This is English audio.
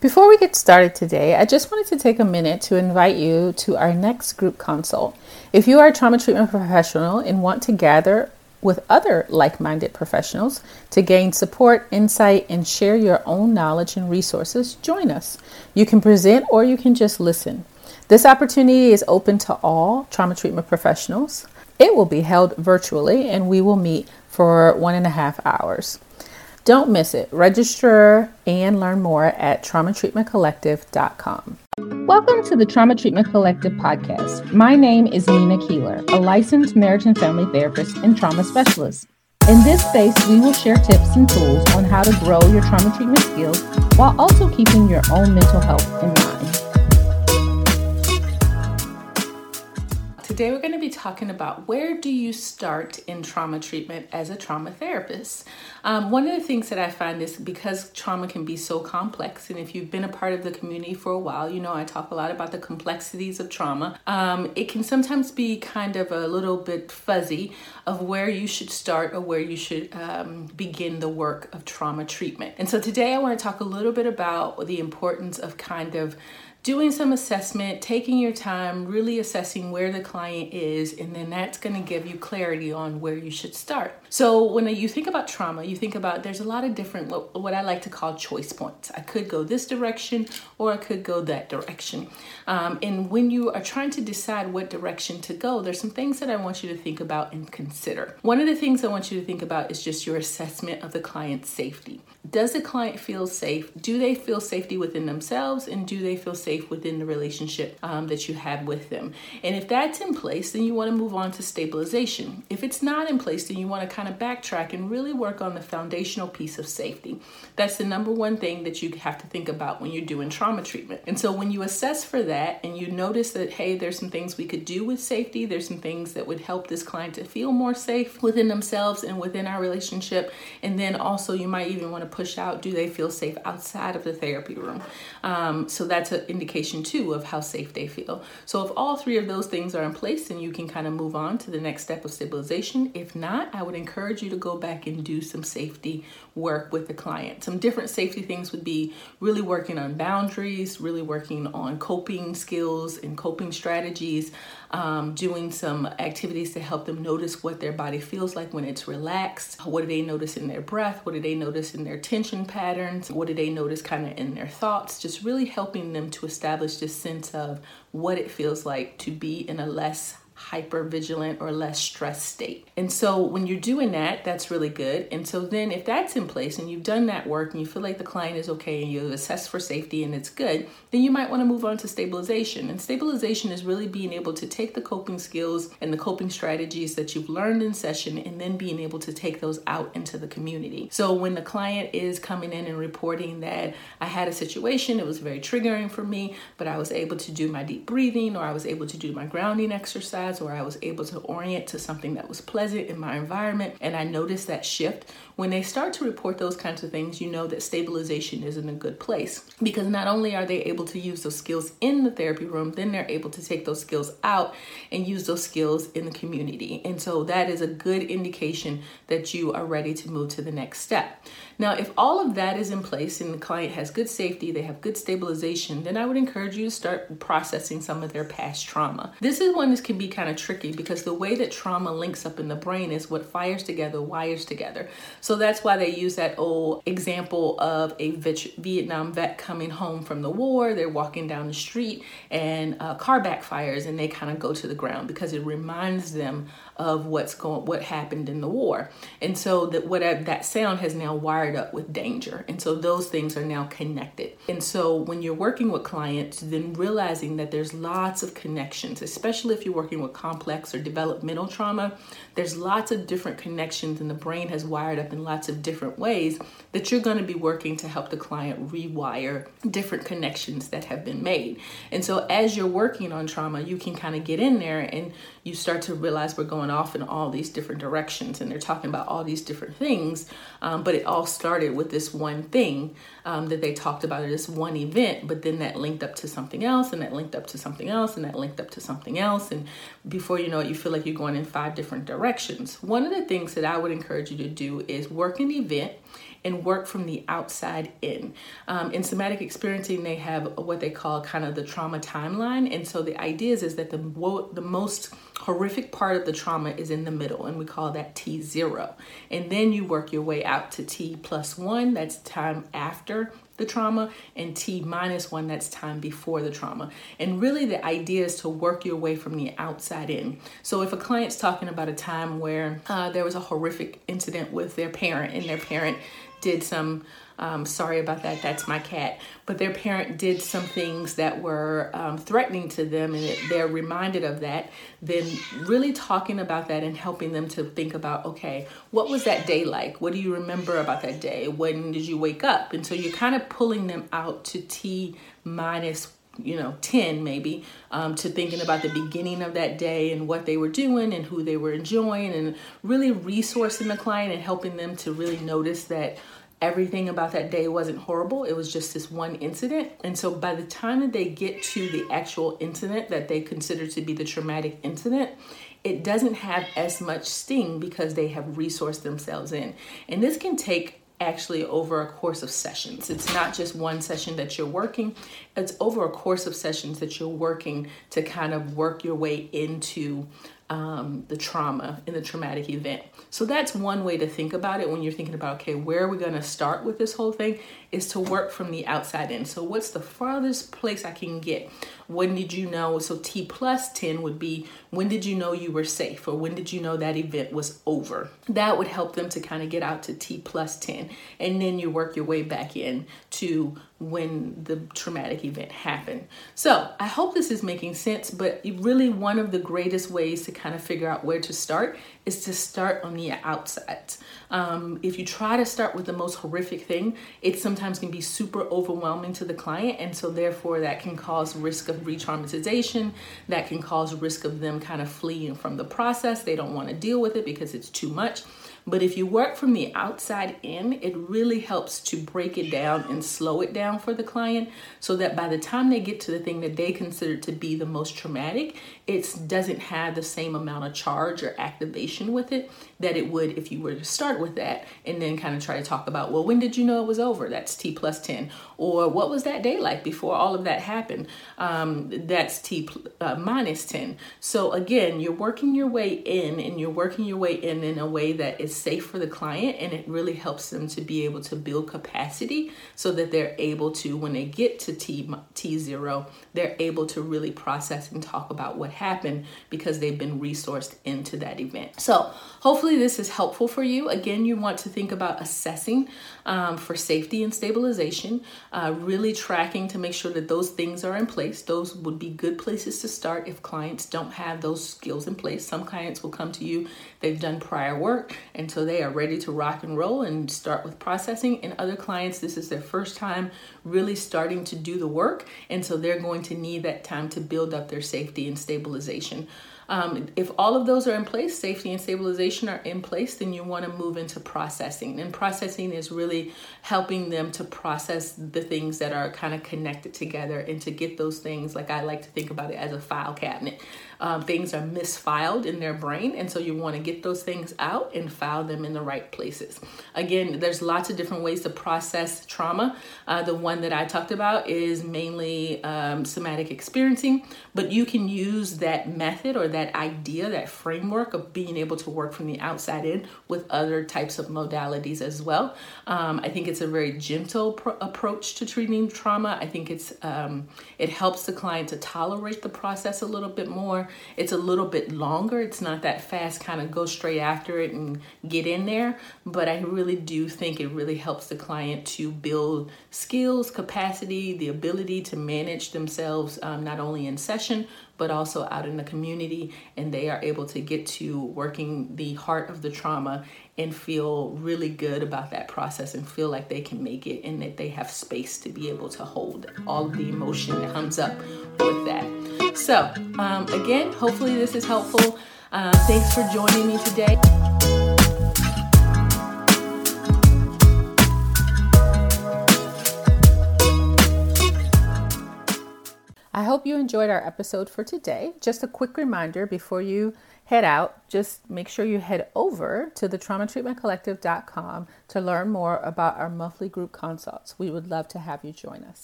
Before we get started today, I just wanted to take a minute to invite you to our next group consult. If you are a trauma treatment professional and want to gather with other like minded professionals to gain support, insight, and share your own knowledge and resources, join us. You can present or you can just listen. This opportunity is open to all trauma treatment professionals. It will be held virtually and we will meet for one and a half hours. Don't miss it. Register and learn more at traumatreatmentcollective.com. Welcome to the Trauma Treatment Collective podcast. My name is Nina Keeler, a licensed marriage and family therapist and trauma specialist. In this space, we will share tips and tools on how to grow your trauma treatment skills while also keeping your own mental health in mind. Today, we're going to talking about where do you start in trauma treatment as a trauma therapist. Um, one of the things that I find is because trauma can be so complex, and if you've been a part of the community for a while, you know I talk a lot about the complexities of trauma. Um, it can sometimes be kind of a little bit fuzzy of where you should start or where you should um, begin the work of trauma treatment. And so today, I want to talk a little bit about the importance of kind of doing some assessment, taking your time, really assessing where the client is, and then that's going to give you clarity on where you should start. So, when you think about trauma, you think about there's a lot of different, what I like to call choice points. I could go this direction or I could go that direction. Um, and when you are trying to decide what direction to go, there's some things that I want you to think about and consider. One of the things I want you to think about is just your assessment of the client's safety. Does the client feel safe? Do they feel safety within themselves? And do they feel safe within the relationship um, that you have with them? And if that's in place, then you want to move on to stabilization. If it's not in place, then you want to kind of backtrack and really work on the foundational piece of safety. That's the number one thing that you have to think about when you're doing trauma treatment. And so when you assess for that and you notice that, hey, there's some things we could do with safety, there's some things that would help this client to feel more safe within themselves and within our relationship. And then also, you might even want to push out do they feel safe outside of the therapy room? Um, so that's an indication too of how safe they feel. So if all three of those things are in place, then you can kind of move on to the next step of stabilization. If not, I would encourage you to go back and do some safety work with the client. Some different safety things would be really working on boundaries, really working on coping skills and coping strategies, um, doing some activities to help them notice what their body feels like when it's relaxed. What do they notice in their breath? What do they notice in their tension patterns? What do they notice kind of in their thoughts? Just really helping them to establish this sense of what it feels like to be in a less hyper vigilant or less stressed state. And so when you're doing that, that's really good. And so then if that's in place and you've done that work and you feel like the client is okay and you've assessed for safety and it's good, then you might want to move on to stabilization. And stabilization is really being able to take the coping skills and the coping strategies that you've learned in session and then being able to take those out into the community. So when the client is coming in and reporting that I had a situation, it was very triggering for me, but I was able to do my deep breathing or I was able to do my grounding exercise or I was able to orient to something that was pleasant in my environment and I noticed that shift. When they start to report those kinds of things, you know that stabilization is in a good place because not only are they able to use those skills in the therapy room, then they're able to take those skills out and use those skills in the community. And so that is a good indication that you are ready to move to the next step. Now, if all of that is in place and the client has good safety, they have good stabilization, then I would encourage you to start processing some of their past trauma. This is one that can be kind of tricky because the way that trauma links up in the brain is what fires together wires together. So that's why they use that old example of a Vietnam vet coming home from the war. They're walking down the street and a car backfires and they kind of go to the ground because it reminds them of what's going what happened in the war. And so that whatever that sound has now wired up with danger. And so those things are now connected. And so when you're working with clients, then realizing that there's lots of connections, especially if you're working with complex or developmental trauma, there's lots of different connections and the brain has wired up in lots of different ways that you're going to be working to help the client rewire different connections that have been made. And so as you're working on trauma, you can kind of get in there and you start to realize we're going off in all these different directions and they're talking about all these different things. Um, but it all started with this one thing um, that they talked about, or this one event, but then that linked up to something else and that linked up to something else and that linked up to something else. And before you know it, you feel like you're going in five different directions. One of the things that I would encourage you to do is work an event and work from the outside in. Um, in somatic experiencing, they have what they call kind of the trauma timeline. And so the idea is, is that the, the most horrific part of the trauma is in the middle, and we call that T0. And then you work your way out to T plus one, that's time after the trauma, and T minus one, that's time before the trauma. And really, the idea is to work your way from the outside in. So, if a client's talking about a time where uh, there was a horrific incident with their parent, and their parent did some um, sorry about that, that's my cat. But their parent did some things that were um, threatening to them, and they're reminded of that. Then, really talking about that and helping them to think about okay, what was that day like? What do you remember about that day? When did you wake up? And so you're kind of pulling them out to T minus you know 10 maybe um, to thinking about the beginning of that day and what they were doing and who they were enjoying and really resourcing the client and helping them to really notice that everything about that day wasn't horrible. It was just this one incident. And so by the time that they get to the actual incident that they consider to be the traumatic incident, it doesn't have as much sting because they have resourced themselves in. And this can take actually over a course of sessions. It's not just one session that you're working, it's over a course of sessions that you're working to kind of work your way into um, the trauma in the traumatic event. So that's one way to think about it when you're thinking about, okay, where are we going to start with this whole thing? Is to work from the outside in. So, what's the farthest place I can get? When did you know? So, T plus 10 would be when did you know you were safe or when did you know that event was over? That would help them to kind of get out to T plus 10. And then you work your way back in to when the traumatic event happened. So I hope this is making sense, but really one of the greatest ways to kind of figure out where to start is to start on the outside. Um, if you try to start with the most horrific thing, it sometimes can be super overwhelming to the client, and so therefore that can cause risk of re-traumatization. That can cause risk of them kind of fleeing from the process. They don't want to deal with it because it's too much. But if you work from the outside in, it really helps to break it down and slow it down for the client so that by the time they get to the thing that they consider to be the most traumatic, it doesn't have the same amount of charge or activation with it that it would if you were to start with that and then kind of try to talk about, well, when did you know it was over? That's T plus 10. Or what was that day like before all of that happened? Um, that's T uh, minus 10. So again, you're working your way in and you're working your way in in a way that is safe for the client and it really helps them to be able to build capacity so that they're able to, when they get to T, T0, they're able to really process and talk about what happened because they've been resourced into that event. So, hopefully, this is helpful for you. Again, you want to think about assessing um, for safety and stabilization, uh, really tracking to make sure that those things are in place. Those would be good places to start if clients don't have those skills in place. Some clients will come to you, they've done prior work, so they are ready to rock and roll and start with processing. And other clients, this is their first time really starting to do the work, and so they're going to need that time to build up their safety and stabilization. Um, if all of those are in place, safety and stabilization are in place, then you want to move into processing. And processing is really helping them to process the things that are kind of connected together and to get those things, like I like to think about it as a file cabinet um, things are misfiled in their brain. And so you want to get those things out and file them in the right places. Again, there's lots of different ways to process trauma. Uh, the one that I talked about is mainly um, somatic experiencing, but you can use that method or that idea, that framework of being able to work from the outside in with other types of modalities as well. Um, I think it's a very gentle pro- approach to treating trauma. I think it's um, it helps the client to tolerate the process a little bit more it's a little bit longer. It's not that fast, kind of go straight after it and get in there. But I really do think it really helps the client to build skills, capacity, the ability to manage themselves, um, not only in session, but also out in the community. And they are able to get to working the heart of the trauma and feel really good about that process and feel like they can make it and that they have space to be able to hold all the emotion that comes up with that. So, um, again, hopefully this is helpful. Uh, thanks for joining me today. Hope you enjoyed our episode for today. Just a quick reminder before you head out, just make sure you head over to the traumatreatmentcollective.com to learn more about our monthly group consults. We would love to have you join us.